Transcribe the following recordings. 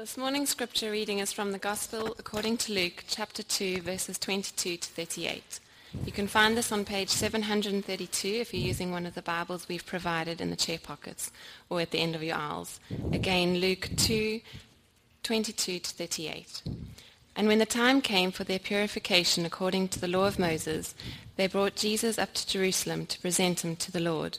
This morning's scripture reading is from the Gospel according to Luke, chapter 2, verses 22 to 38. You can find this on page 732 if you're using one of the Bibles we've provided in the chair pockets or at the end of your aisles. Again, Luke 2, 22 to 38. And when the time came for their purification according to the law of Moses, they brought Jesus up to Jerusalem to present him to the Lord.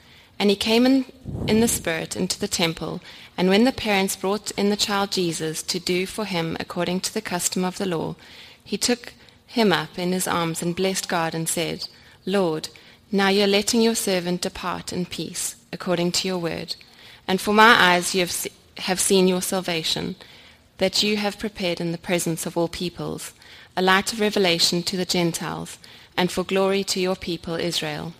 And he came in, in the Spirit into the temple, and when the parents brought in the child Jesus to do for him according to the custom of the law, he took him up in his arms and blessed God and said, Lord, now you're letting your servant depart in peace, according to your word. And for my eyes you have, se- have seen your salvation, that you have prepared in the presence of all peoples, a light of revelation to the Gentiles, and for glory to your people Israel.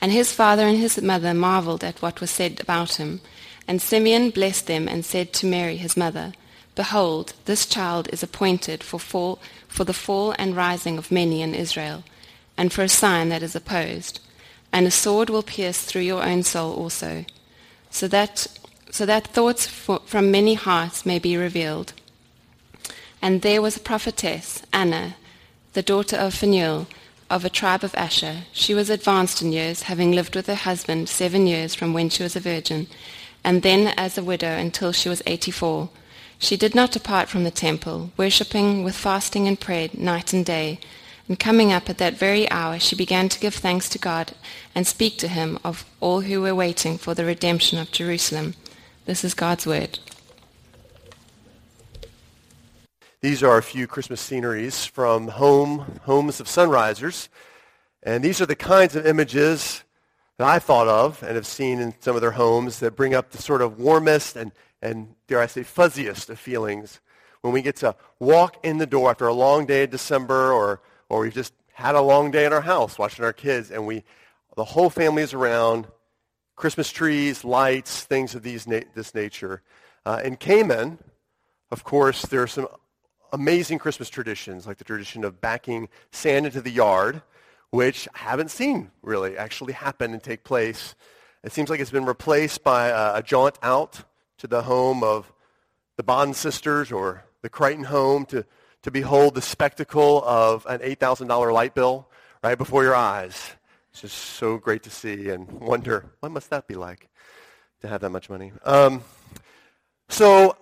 And his father and his mother marveled at what was said about him. And Simeon blessed them and said to Mary his mother, Behold, this child is appointed for, fall, for the fall and rising of many in Israel, and for a sign that is opposed. And a sword will pierce through your own soul also, so that, so that thoughts for, from many hearts may be revealed. And there was a prophetess, Anna, the daughter of Phanuel, of a tribe of Asher. She was advanced in years, having lived with her husband seven years from when she was a virgin, and then as a widow until she was eighty-four. She did not depart from the temple, worshipping with fasting and prayer night and day. And coming up at that very hour, she began to give thanks to God and speak to him of all who were waiting for the redemption of Jerusalem. This is God's word. These are a few Christmas sceneries from home, homes of sunrisers. And these are the kinds of images that I thought of and have seen in some of their homes that bring up the sort of warmest and, and dare I say, fuzziest of feelings when we get to walk in the door after a long day of December or, or we've just had a long day in our house watching our kids and we, the whole family is around, Christmas trees, lights, things of these na- this nature. Uh, in Cayman, of course, there are some amazing Christmas traditions, like the tradition of backing sand into the yard, which I haven't seen really actually happen and take place. It seems like it's been replaced by a, a jaunt out to the home of the Bond sisters or the Crichton home to, to behold the spectacle of an $8,000 light bill right before your eyes. It's just so great to see and wonder, what must that be like to have that much money? Um, so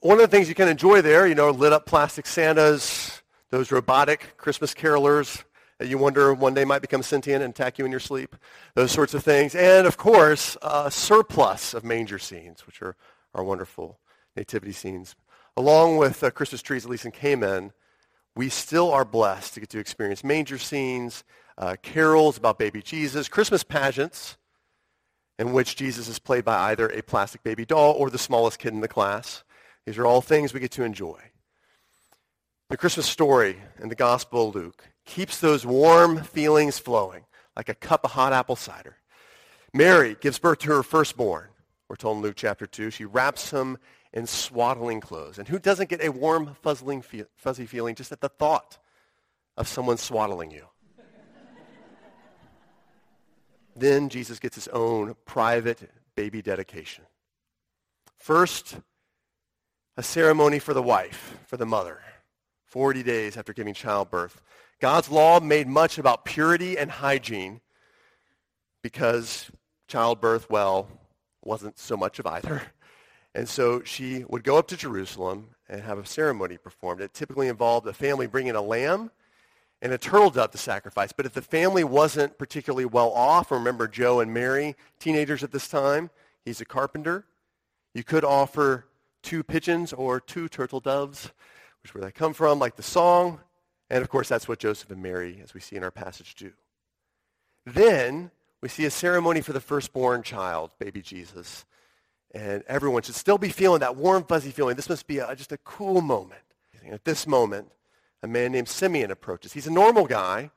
one of the things you can enjoy there, you know, lit up plastic Santas, those robotic Christmas carolers that you wonder one day might become sentient and attack you in your sleep, those sorts of things. And of course, a surplus of manger scenes, which are, are wonderful nativity scenes. Along with uh, Christmas trees, at least in Cayman, we still are blessed to get to experience manger scenes, uh, carols about baby Jesus, Christmas pageants in which Jesus is played by either a plastic baby doll or the smallest kid in the class. These are all things we get to enjoy. The Christmas story in the Gospel of Luke keeps those warm feelings flowing like a cup of hot apple cider. Mary gives birth to her firstborn. We're told in Luke chapter 2. She wraps him in swaddling clothes. And who doesn't get a warm, fuzzling, fuzzy feeling just at the thought of someone swaddling you? then Jesus gets his own private baby dedication. First, a ceremony for the wife, for the mother, 40 days after giving childbirth. God's law made much about purity and hygiene because childbirth, well, wasn't so much of either. And so she would go up to Jerusalem and have a ceremony performed. It typically involved a family bringing a lamb and a turtle dove to sacrifice. But if the family wasn't particularly well off, remember Joe and Mary, teenagers at this time, he's a carpenter, you could offer two pigeons or two turtle doves, which is where they come from, like the song. And of course, that's what Joseph and Mary, as we see in our passage, do. Then we see a ceremony for the firstborn child, baby Jesus. And everyone should still be feeling that warm, fuzzy feeling. This must be a, just a cool moment. At this moment, a man named Simeon approaches. He's a normal guy.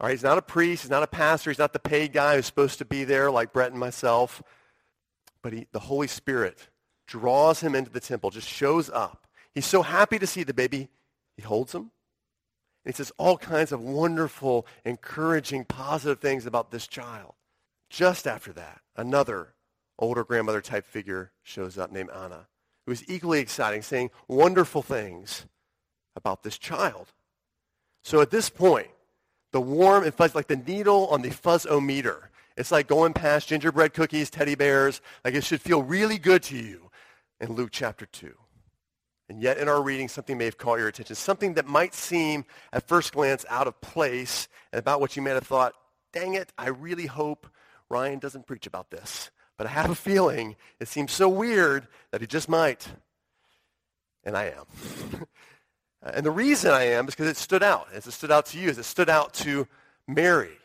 All right, he's not a priest. He's not a pastor. He's not the paid guy who's supposed to be there like Brett and myself. But he, the Holy Spirit draws him into the temple, just shows up. He's so happy to see the baby. He holds him. And he says all kinds of wonderful, encouraging, positive things about this child. Just after that, another older grandmother type figure shows up named Anna, who is equally exciting, saying wonderful things about this child. So at this point, the warm and fuzz, like the needle on the fuzz-o-meter, it's like going past gingerbread cookies, teddy bears. Like it should feel really good to you in Luke chapter 2. And yet in our reading, something may have caught your attention. Something that might seem at first glance out of place and about what you may have thought, dang it, I really hope Ryan doesn't preach about this. But I have a feeling it seems so weird that he just might. And I am. and the reason I am is because it stood out. As it stood out to you, as it stood out to Mary,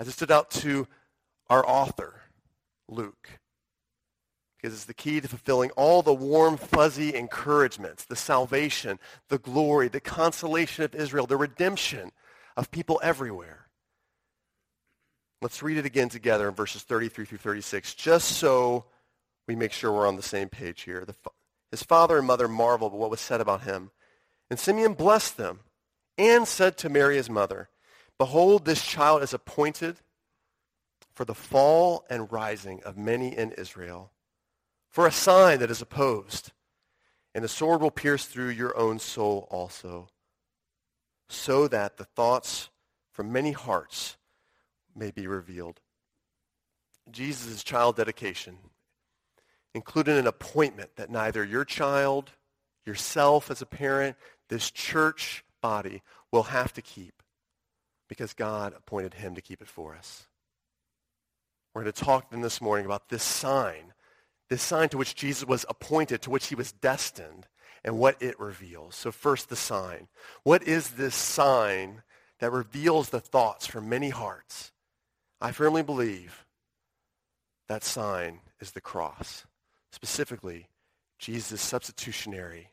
as it stood out to our author, Luke. Because it's the key to fulfilling all the warm, fuzzy encouragements, the salvation, the glory, the consolation of Israel, the redemption of people everywhere. Let's read it again together in verses 33 through 36, just so we make sure we're on the same page here. The, his father and mother marveled at what was said about him. And Simeon blessed them and said to Mary his mother, Behold, this child is appointed for the fall and rising of many in Israel, for a sign that is opposed, and the sword will pierce through your own soul also, so that the thoughts from many hearts may be revealed. Jesus' child dedication included an appointment that neither your child, yourself as a parent, this church body will have to keep because God appointed him to keep it for us. We're going to talk then this morning about this sign, this sign to which Jesus was appointed, to which he was destined, and what it reveals. So first, the sign. What is this sign that reveals the thoughts from many hearts? I firmly believe that sign is the cross, specifically Jesus' substitutionary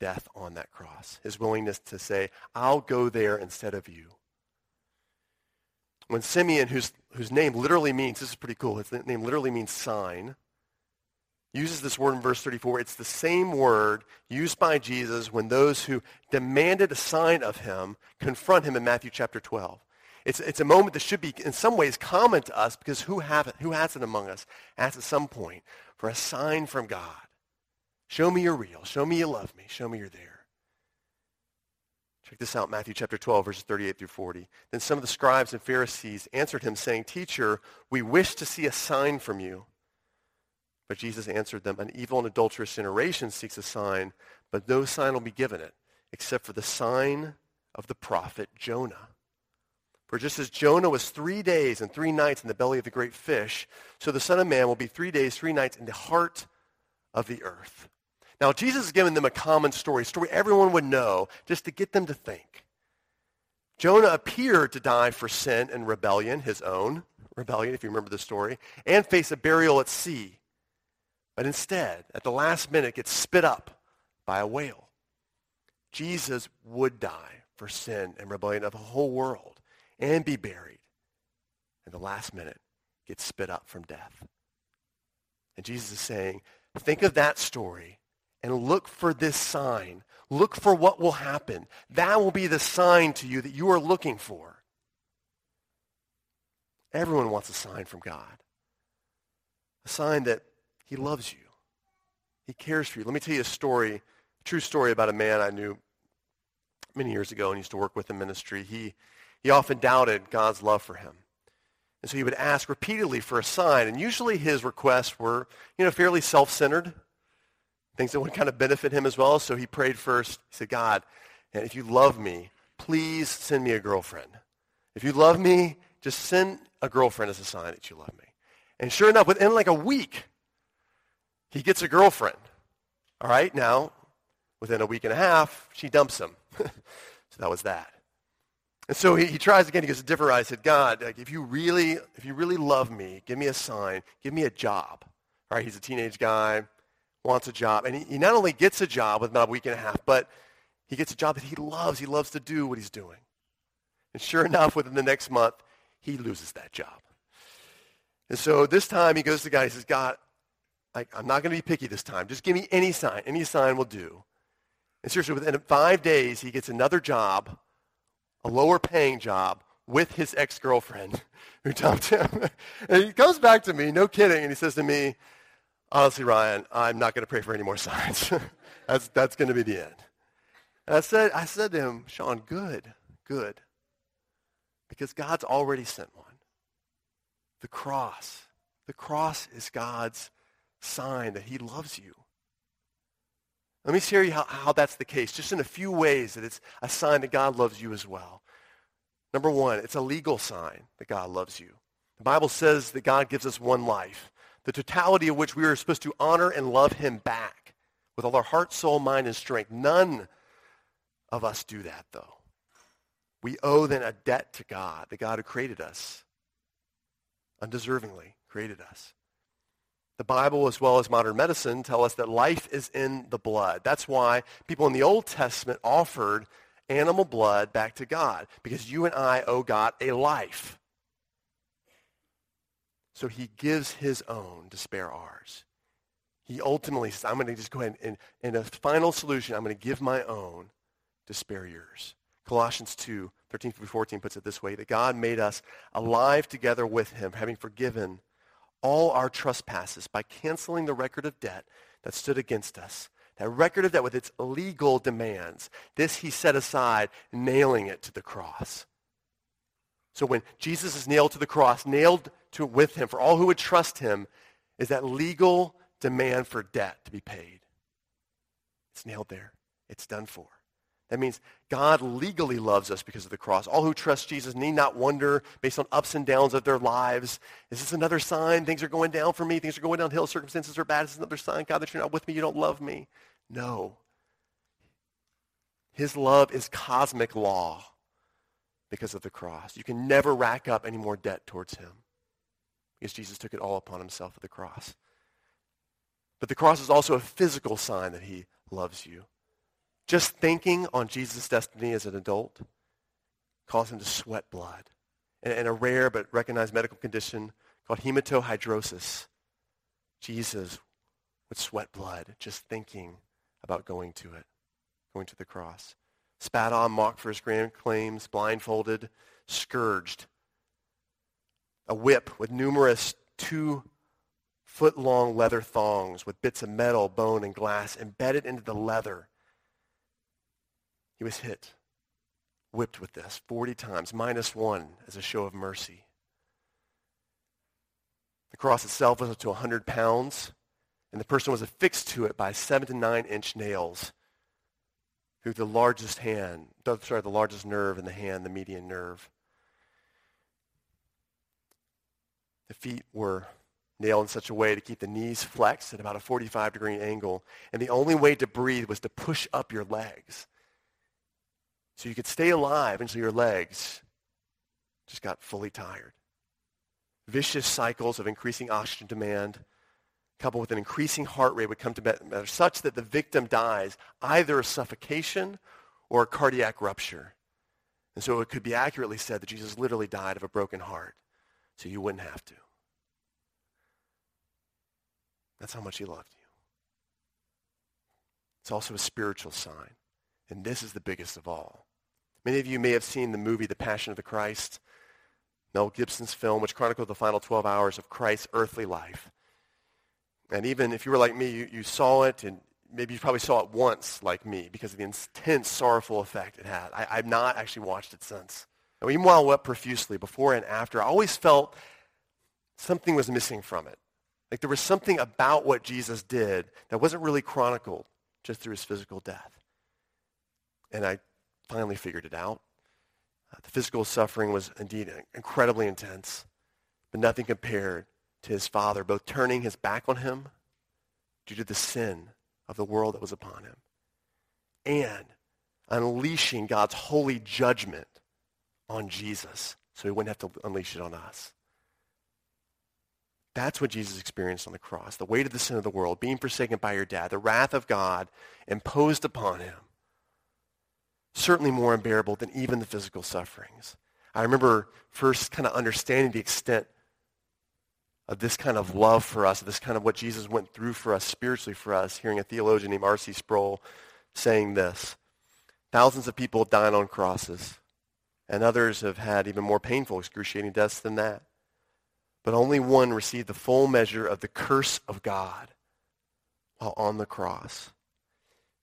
death on that cross, his willingness to say, I'll go there instead of you. When Simeon, whose, whose name literally means, this is pretty cool, his name literally means sign, uses this word in verse 34, it's the same word used by Jesus when those who demanded a sign of him confront him in Matthew chapter 12. It's, it's a moment that should be, in some ways, common to us because who, have it, who has it among us asks at some point for a sign from God. Show me you're real. Show me you love me. Show me you're there. Check this out, Matthew chapter 12, verses 38 through 40. Then some of the scribes and Pharisees answered him, saying, Teacher, we wish to see a sign from you. But Jesus answered them, An evil and adulterous generation seeks a sign, but no sign will be given it, except for the sign of the prophet Jonah. For just as Jonah was three days and three nights in the belly of the great fish, so the Son of Man will be three days, three nights in the heart of the earth. Now, Jesus is giving them a common story, a story everyone would know, just to get them to think. Jonah appeared to die for sin and rebellion, his own rebellion, if you remember the story, and face a burial at sea. But instead, at the last minute, gets spit up by a whale. Jesus would die for sin and rebellion of the whole world and be buried. And the last minute gets spit up from death. And Jesus is saying, think of that story and look for this sign. Look for what will happen. That will be the sign to you that you are looking for. Everyone wants a sign from God. A sign that he loves you. He cares for you. Let me tell you a story, a true story about a man I knew many years ago and used to work with in ministry. He he often doubted God's love for him. And so he would ask repeatedly for a sign. And usually his requests were, you know, fairly self-centered, things that would kind of benefit him as well. So he prayed first. He said, God, if you love me, please send me a girlfriend. If you love me, just send a girlfriend as a sign that you love me. And sure enough, within like a week, he gets a girlfriend. All right, now, within a week and a half, she dumps him. so that was that. And so he, he tries again. He goes to different I said, God, like, if you really, if you really love me, give me a sign. Give me a job. All right, He's a teenage guy, wants a job. And he, he not only gets a job with about a week and a half, but he gets a job that he loves. He loves to do what he's doing. And sure enough, within the next month, he loses that job. And so this time he goes to God. He says, God, I'm not going to be picky this time. Just give me any sign. Any sign will do. And seriously, within five days, he gets another job, a lower paying job, with his ex-girlfriend who dumped him. and he comes back to me, no kidding, and he says to me, honestly, Ryan, I'm not going to pray for any more signs. that's, that's going to be the end. And I said, I said to him, Sean, good, good. Because God's already sent one. The cross. The cross is God's sign that he loves you. Let me share you how, how that's the case, just in a few ways that it's a sign that God loves you as well. Number one, it's a legal sign that God loves you. The Bible says that God gives us one life, the totality of which we are supposed to honor and love him back with all our heart, soul, mind, and strength. None of us do that, though. We owe then a debt to God, the God who created us, undeservingly created us. The Bible, as well as modern medicine, tell us that life is in the blood. That's why people in the Old Testament offered animal blood back to God, because you and I owe God a life. So he gives his own to spare ours. He ultimately says, I'm going to just go ahead and, in a final solution, I'm going to give my own to spare yours. Colossians 2, 13 through 14 puts it this way, that God made us alive together with him, having forgiven all our trespasses by canceling the record of debt that stood against us. That record of debt with its legal demands. This he set aside, nailing it to the cross. So when Jesus is nailed to the cross, nailed to with him, for all who would trust him, is that legal demand for debt to be paid. It's nailed there. It's done for. That means God legally loves us because of the cross. All who trust Jesus need not wonder based on ups and downs of their lives. Is this another sign? Things are going down for me. Things are going downhill. Circumstances are bad. Is this another sign, God, that you're not with me? You don't love me. No. His love is cosmic law because of the cross. You can never rack up any more debt towards him because Jesus took it all upon himself at the cross. But the cross is also a physical sign that he loves you. Just thinking on Jesus' destiny as an adult caused him to sweat blood. And, and a rare but recognized medical condition called hematohidrosis. Jesus would sweat blood just thinking about going to it, going to the cross. Spat on, mocked for his grand claims, blindfolded, scourged. A whip with numerous two foot long leather thongs with bits of metal, bone, and glass embedded into the leather he was hit, whipped with this 40 times, minus one as a show of mercy. The cross itself was up to 100 pounds, and the person was affixed to it by seven to nine inch nails through the largest hand, sorry, the largest nerve in the hand, the median nerve. The feet were nailed in such a way to keep the knees flexed at about a 45 degree angle. And the only way to breathe was to push up your legs. So you could stay alive until your legs just got fully tired. Vicious cycles of increasing oxygen demand coupled with an increasing heart rate would come to matter such that the victim dies either of suffocation or a cardiac rupture. And so it could be accurately said that Jesus literally died of a broken heart so you wouldn't have to. That's how much he loved you. It's also a spiritual sign. And this is the biggest of all. Many of you may have seen the movie The Passion of the Christ, Mel Gibson's film, which chronicled the final 12 hours of Christ's earthly life. And even if you were like me, you, you saw it, and maybe you probably saw it once like me because of the intense, sorrowful effect it had. I, have not actually watched it since. And even while I wept profusely, before and after, I always felt something was missing from it. Like there was something about what Jesus did that wasn't really chronicled just through his physical death. And I finally figured it out. Uh, the physical suffering was indeed incredibly intense, but nothing compared to his father, both turning his back on him due to the sin of the world that was upon him, and unleashing God's holy judgment on Jesus so he wouldn't have to unleash it on us. That's what Jesus experienced on the cross. The weight of the sin of the world, being forsaken by your dad, the wrath of God imposed upon him. Certainly more unbearable than even the physical sufferings. I remember first kind of understanding the extent of this kind of love for us, this kind of what Jesus went through for us spiritually for us, hearing a theologian named R.C. Sproul saying this. Thousands of people died on crosses, and others have had even more painful, excruciating deaths than that. But only one received the full measure of the curse of God while on the cross.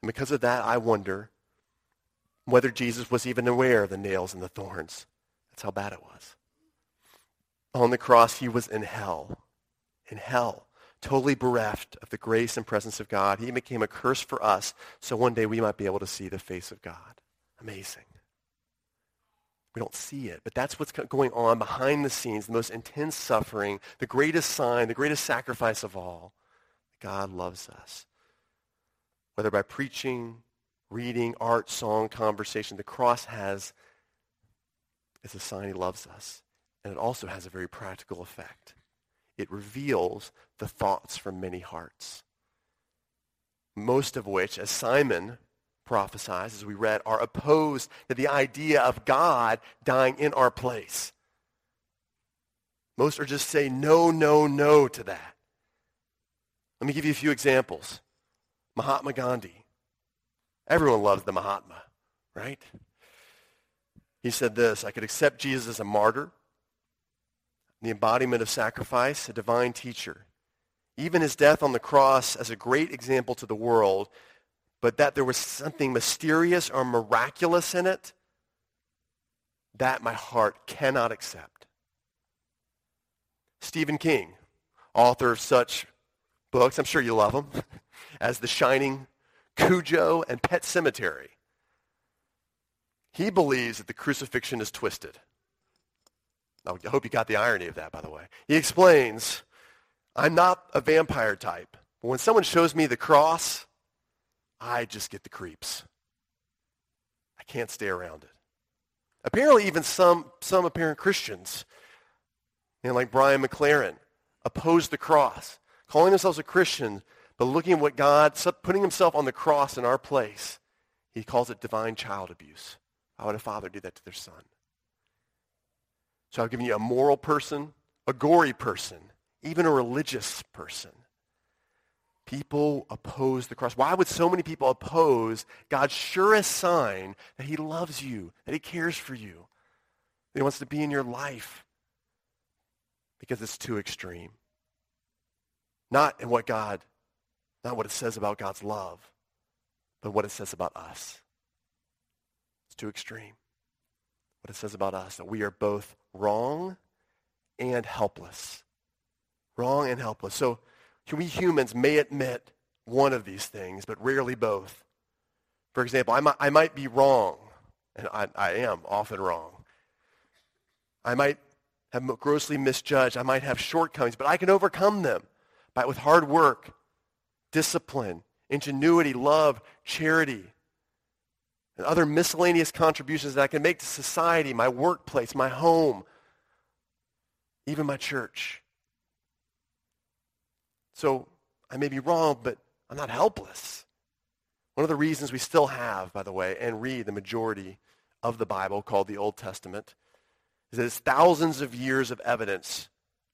And because of that, I wonder whether Jesus was even aware of the nails and the thorns. That's how bad it was. On the cross, he was in hell. In hell. Totally bereft of the grace and presence of God. He became a curse for us so one day we might be able to see the face of God. Amazing. We don't see it, but that's what's going on behind the scenes, the most intense suffering, the greatest sign, the greatest sacrifice of all. God loves us. Whether by preaching, reading, art, song, conversation, the cross has, is a sign he loves us. And it also has a very practical effect. It reveals the thoughts from many hearts. Most of which, as Simeon prophesies, as we read, are opposed to the idea of God dying in our place. Most are just saying no, no, no to that. Let me give you a few examples. Mahatma Gandhi. Everyone loves the Mahatma, right? He said this, I could accept Jesus as a martyr, the embodiment of sacrifice, a divine teacher. Even his death on the cross as a great example to the world but that there was something mysterious or miraculous in it, that my heart cannot accept. Stephen King, author of such books, I'm sure you love them, as The Shining, Cujo, and Pet Sematary. He believes that the crucifixion is twisted. I hope you got the irony of that, by the way. He explains, I'm not a vampire type, but when someone shows me the cross, I just get the creeps. I can't stay around it. Apparently, even some, some apparent Christians, you know, like Brian McLaren, oppose the cross, calling themselves a Christian, but looking at what God, putting himself on the cross in our place, he calls it divine child abuse. How would a father do that to their son? So I've given you a moral person, a gory person, even a religious person. People oppose the cross. Why would so many people oppose God's surest sign that he loves you, that he cares for you, that he wants to be in your life? Because it's too extreme. Not in what God, not what it says about God's love, but what it says about us. It's too extreme. What it says about us, that we are both wrong and helpless. Wrong and helpless. So we humans may admit one of these things, but rarely both. For example, I might, I might be wrong, and I, I am often wrong. I might have grossly misjudged. I might have shortcomings, but I can overcome them by, with hard work, discipline, ingenuity, love, charity, and other miscellaneous contributions that I can make to society, my workplace, my home, even my church. So I may be wrong, but I'm not helpless. One of the reasons we still have, by the way, and read the majority of the Bible called the Old Testament is that it's thousands of years of evidence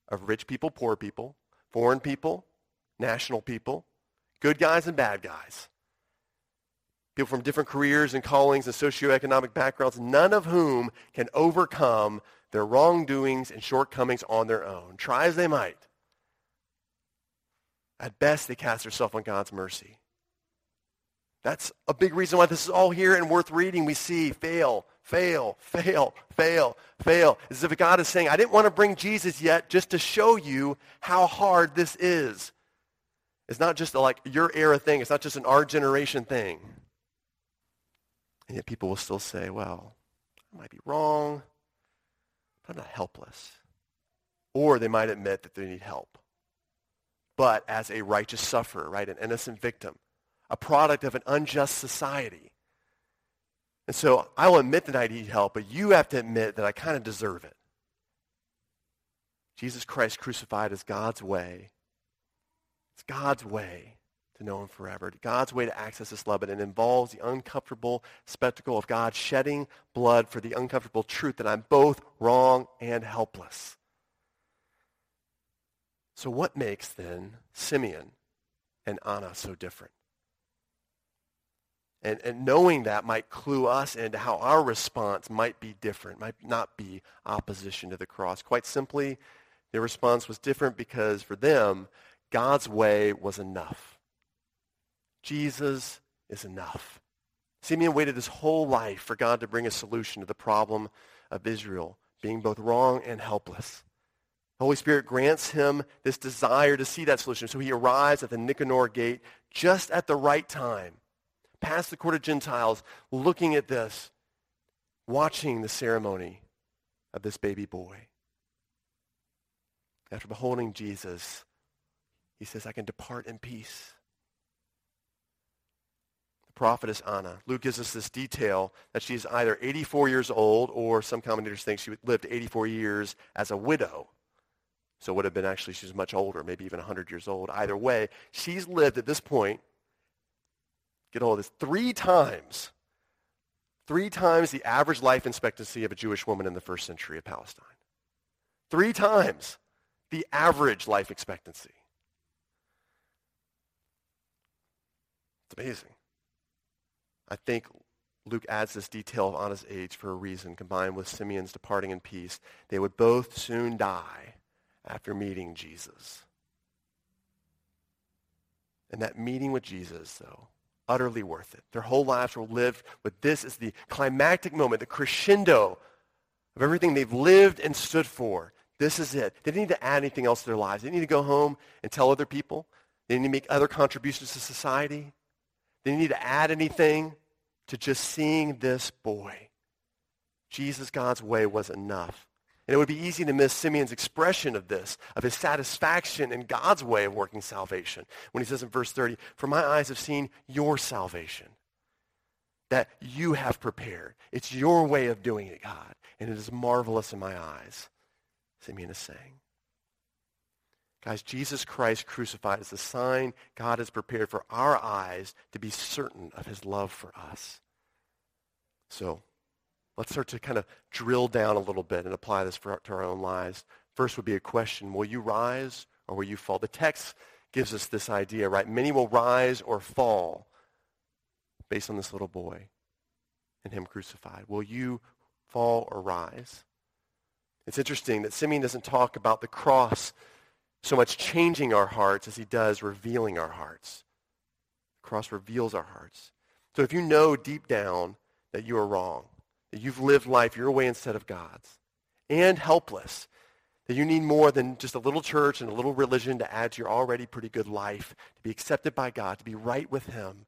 of rich people, poor people, foreign people, national people, good guys and bad guys. People from different careers and callings and socioeconomic backgrounds, none of whom can overcome their wrongdoings and shortcomings on their own, try as they might. At best, they cast themselves on God's mercy. That's a big reason why this is all here and worth reading. We see fail, fail, fail, fail, fail. As if God is saying, I didn't want to bring Jesus yet just to show you how hard this is. It's not just a, like your era thing. It's not just an our generation thing. And yet people will still say, well, I might be wrong, but I'm not helpless. Or they might admit that they need help but as a righteous sufferer, right? An innocent victim, a product of an unjust society. And so I will admit that I need help, but you have to admit that I kind of deserve it. Jesus Christ crucified is God's way. It's God's way to know him forever. God's way to access this love, but it involves the uncomfortable spectacle of God shedding blood for the uncomfortable truth that I'm both wrong and helpless. So what makes then Simeon and Anna so different? And, and knowing that might clue us into how our response might be different, might not be opposition to the cross. Quite simply, their response was different because for them, God's way was enough. Jesus is enough. Simeon waited his whole life for God to bring a solution to the problem of Israel, being both wrong and helpless. The Holy Spirit grants him this desire to see that solution. So he arrives at the Nicanor gate just at the right time past the court of Gentiles, looking at this, watching the ceremony of this baby boy. After beholding Jesus, he says, I can depart in peace. The prophetess Anna. Luke gives us this detail that she is either 84 years old or some commentators think she lived 84 years as a widow. So it would have been actually, she's much older, maybe even 100 years old. Either way, she's lived at this point get hold of this, three times, three times the average life expectancy of a Jewish woman in the first century of Palestine. Three times the average life expectancy. It's amazing. I think Luke adds this detail of Anna's age for a reason, combined with Simeon's departing in peace. They would both soon die after meeting Jesus. And that meeting with Jesus, though, utterly worth it. Their whole lives were lived with this as the climactic moment, the crescendo of everything they've lived and stood for. This is it. They didn't need to add anything else to their lives. They didn't need to go home and tell other people. They didn't need to make other contributions to society. They didn't need to add anything to just seeing this boy. Jesus, God's way was enough. And it would be easy to miss Simeon's expression of this, of his satisfaction in God's way of working salvation. When he says in verse 30, For my eyes have seen your salvation that you have prepared. It's your way of doing it, God, and it is marvelous in my eyes, Simeon is saying. Guys, Jesus Christ crucified is the sign God has prepared for our eyes to be certain of his love for us. So Let's start to kind of drill down a little bit and apply this for, to our own lives. First would be a question, will you rise or will you fall? The text gives us this idea, right? Many will rise or fall based on this little boy and him crucified. Will you fall or rise? It's interesting that Simeon doesn't talk about the cross so much changing our hearts as he does revealing our hearts. The cross reveals our hearts. So if you know deep down that you are wrong, that you've lived life your way instead of God's, and helpless, that you need more than just a little church and a little religion to add to your already pretty good life, to be accepted by God, to be right with him,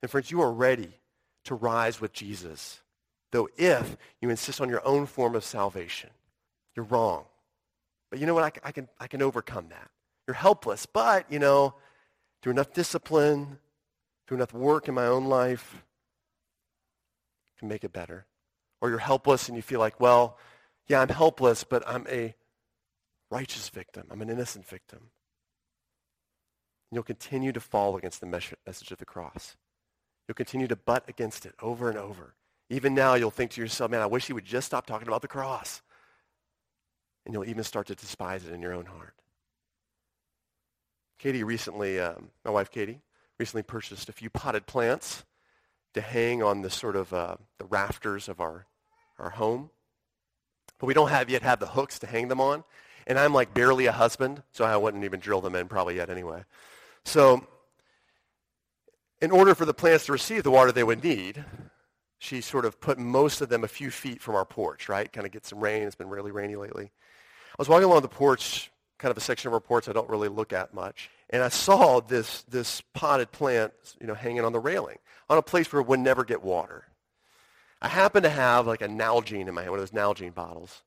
then friends, you are ready to rise with Jesus. Though if you insist on your own form of salvation, you're wrong. But you know what? I, I, can, I can overcome that. You're helpless, but, you know, through enough discipline, through enough work in my own life, I can make it better or you're helpless and you feel like, well, yeah, I'm helpless, but I'm a righteous victim. I'm an innocent victim. And you'll continue to fall against the message of the cross. You'll continue to butt against it over and over. Even now, you'll think to yourself, man, I wish he would just stop talking about the cross. And you'll even start to despise it in your own heart. Katie recently, um, my wife Katie, recently purchased a few potted plants to hang on the sort of uh, the rafters of our our home. But we don't have yet have the hooks to hang them on. And I'm like barely a husband, so I wouldn't even drill them in probably yet anyway. So in order for the plants to receive the water they would need, she sort of put most of them a few feet from our porch, right? Kind of get some rain. It's been really rainy lately. I was walking along the porch, kind of a section of our porch I don't really look at much, and I saw this, this potted plant, you know, hanging on the railing on a place where it would never get water. I happen to have like a Nalgene in my hand, one of those Nalgene bottles.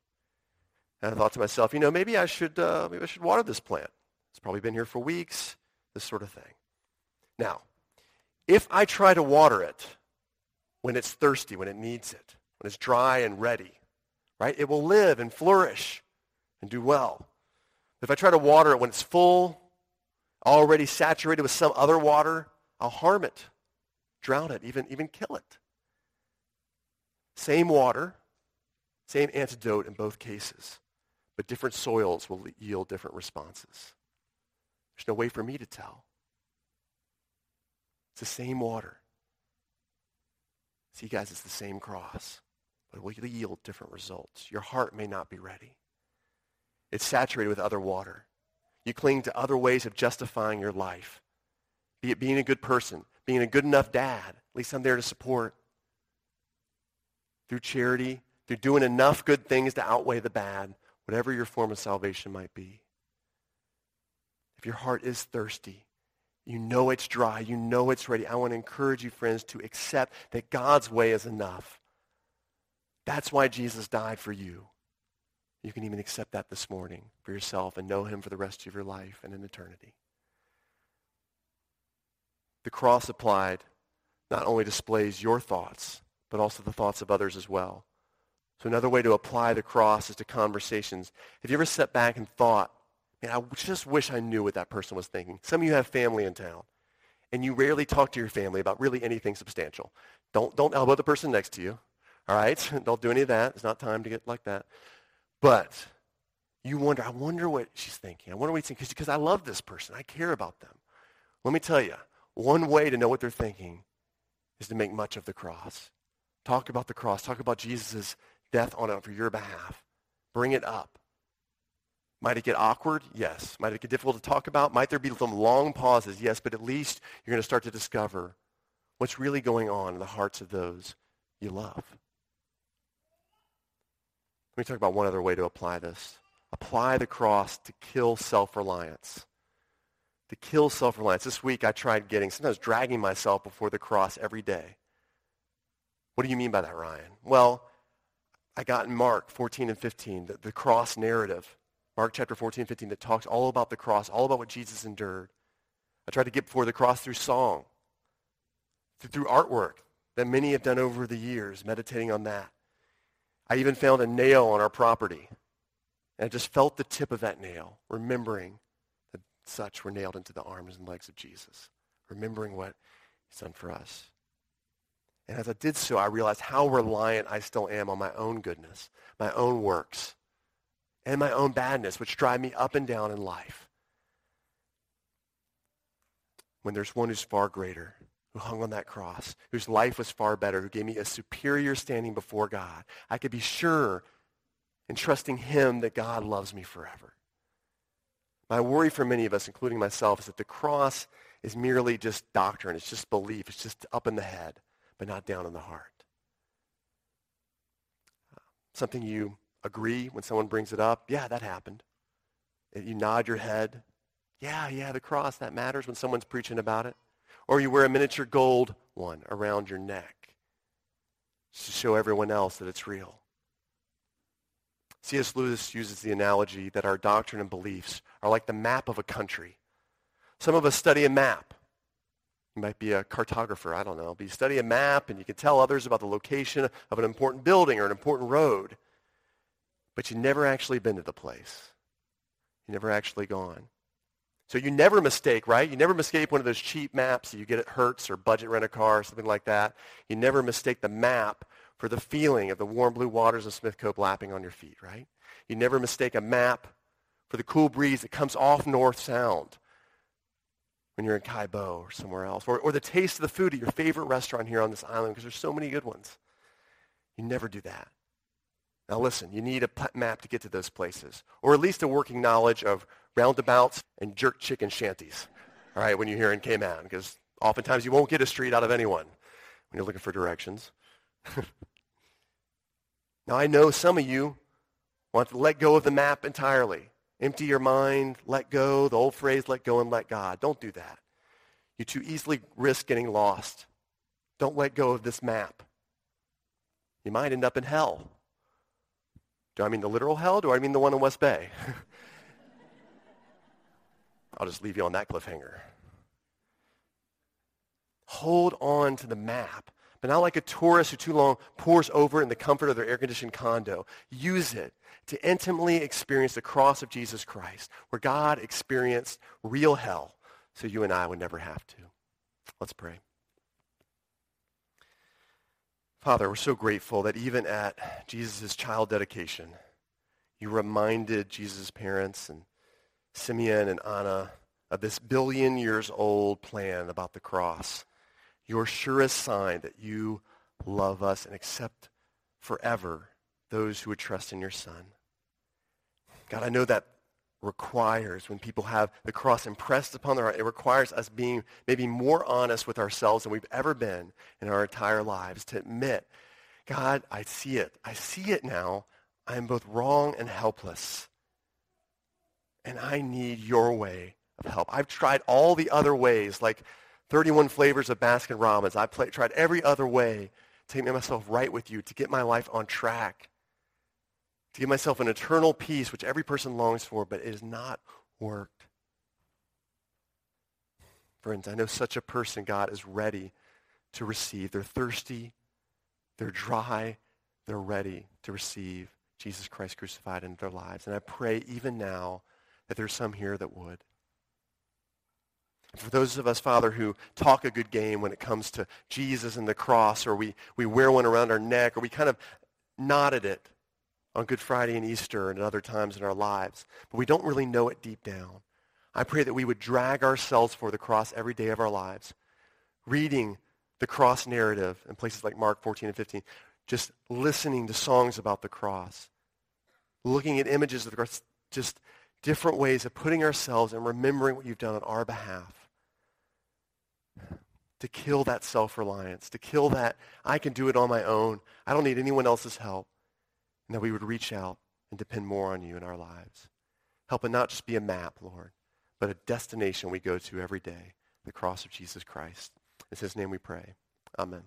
And I thought to myself, you know, maybe I should, uh, maybe I should water this plant. It's probably been here for weeks, this sort of thing. Now, if I try to water it when it's thirsty, when it needs it, when it's dry and ready, right, it will live and flourish and do well. If I try to water it when it's full, already saturated with some other water, I'll harm it, drown it, even, even kill it. Same water, same antidote in both cases, but different soils will yield different responses. There's no way for me to tell. It's the same water. See, guys, it's the same cross, but it will yield different results. Your heart may not be ready. It's saturated with other water. You cling to other ways of justifying your life, be it being a good person, being a good enough dad. At least I'm there to support. Through charity, through doing enough good things to outweigh the bad, whatever your form of salvation might be. If your heart is thirsty, you know it's dry, you know it's ready, I want to encourage you, friends, to accept that God's way is enough. That's why Jesus died for you. You can even accept that this morning for yourself and know him for the rest of your life and in eternity. The cross applied not only displays your thoughts, but also the thoughts of others as well. So another way to apply the cross is to conversations. Have you ever sat back and thought, man, I just wish I knew what that person was thinking? Some of you have family in town, and you rarely talk to your family about really anything substantial. Don't, don't elbow the person next to you, all right? don't do any of that. It's not time to get like that. But you wonder, I wonder what she's thinking. I wonder what he's thinking because I love this person. I care about them. Let me tell you, one way to know what they're thinking is to make much of the cross. Talk about the cross. Talk about Jesus' death on it for your behalf. Bring it up. Might it get awkward? Yes. Might it get difficult to talk about? Might there be some long pauses? Yes, but at least you're going to start to discover what's really going on in the hearts of those you love. Let me talk about one other way to apply this. Apply the cross to kill self-reliance. To kill self-reliance. This week I tried getting, sometimes dragging myself before the cross every day. What do you mean by that, Ryan? Well, I got in Mark 14 and 15, the, the cross narrative. Mark chapter 14 and 15 that talks all about the cross, all about what Jesus endured. I tried to get before the cross through song, through artwork that many have done over the years, meditating on that. I even found a nail on our property. And I just felt the tip of that nail, remembering that such were nailed into the arms and legs of Jesus, remembering what he's done for us. And as I did so, I realized how reliant I still am on my own goodness, my own works, and my own badness, which drive me up and down in life. When there's one who's far greater, who hung on that cross, whose life was far better, who gave me a superior standing before God. I could be sure in trusting him that God loves me forever. My worry for many of us, including myself, is that the cross is merely just doctrine. It's just belief. It's just up in the head, but not down in the heart. Something you agree when someone brings it up. Yeah, that happened. You nod your head. Yeah, yeah, the cross, that matters when someone's preaching about it. Or you wear a miniature gold one around your neck to show everyone else that it's real. C.S. Lewis uses the analogy that our doctrine and beliefs are like the map of a country. Some of us study a map. You might be a cartographer, I don't know. But you study a map and you can tell others about the location of an important building or an important road. But you've never actually been to the place. You've never actually gone. So you never mistake, right? You never mistake one of those cheap maps that you get at Hertz or Budget Rent-A-Car or something like that. You never mistake the map for the feeling of the warm blue waters of Smith Cove lapping on your feet, right? You never mistake a map for the cool breeze that comes off North Sound when you're in Kaibo or somewhere else. Or, or the taste of the food at your favorite restaurant here on this island because there's so many good ones. You never do that. Now listen, you need a map to get to those places, or at least a working knowledge of roundabouts and jerk chicken shanties, all right, when you're here in Cayman, because oftentimes you won't get a street out of anyone when you're looking for directions. now, I know some of you want to let go of the map entirely. Empty your mind, let go, the old phrase, let go and let God. Don't do that. You too easily risk getting lost. Don't let go of this map. You might end up in hell. Do I mean the literal hell? Do I mean the one in West Bay? I'll just leave you on that cliffhanger. Hold on to the map, but not like a tourist who too long pours over in the comfort of their air-conditioned condo. Use it to intimately experience the cross of Jesus Christ, where God experienced real hell so you and I would never have to. Let's pray. Father, we're so grateful that even at Jesus' child dedication, you reminded Jesus' parents and Simeon and Anna of this billion years old plan about the cross, your surest sign that you love us and accept forever those who would trust in your Son. God, I know that requires when people have the cross impressed upon their heart, it requires us being maybe more honest with ourselves than we've ever been in our entire lives to admit, God, I see it. I see it now. I am both wrong and helpless. And I need your way of help. I've tried all the other ways, like 31 flavors of Baskin Robbins. I've tried every other way to get myself right with you, to get my life on track to give myself an eternal peace, which every person longs for, but it has not worked. Friends, I know such a person God is ready to receive. They're thirsty, they're dry, they're ready to receive Jesus Christ crucified into their lives. And I pray even now that there's some here that would. For those of us, Father, who talk a good game when it comes to Jesus and the cross, or we, we wear one around our neck, or we kind of nodded it on Good Friday and Easter and other times in our lives, but we don't really know it deep down. I pray that we would drag ourselves for the cross every day of our lives, reading the cross narrative in places like Mark 14 and 15, just listening to songs about the cross, looking at images of the cross, just different ways of putting ourselves and remembering what you've done on our behalf. To kill that self-reliance, to kill that, I can do it on my own. I don't need anyone else's help and that we would reach out and depend more on you in our lives. Help it not just be a map, Lord, but a destination we go to every day, the cross of Jesus Christ. In his name we pray. Amen.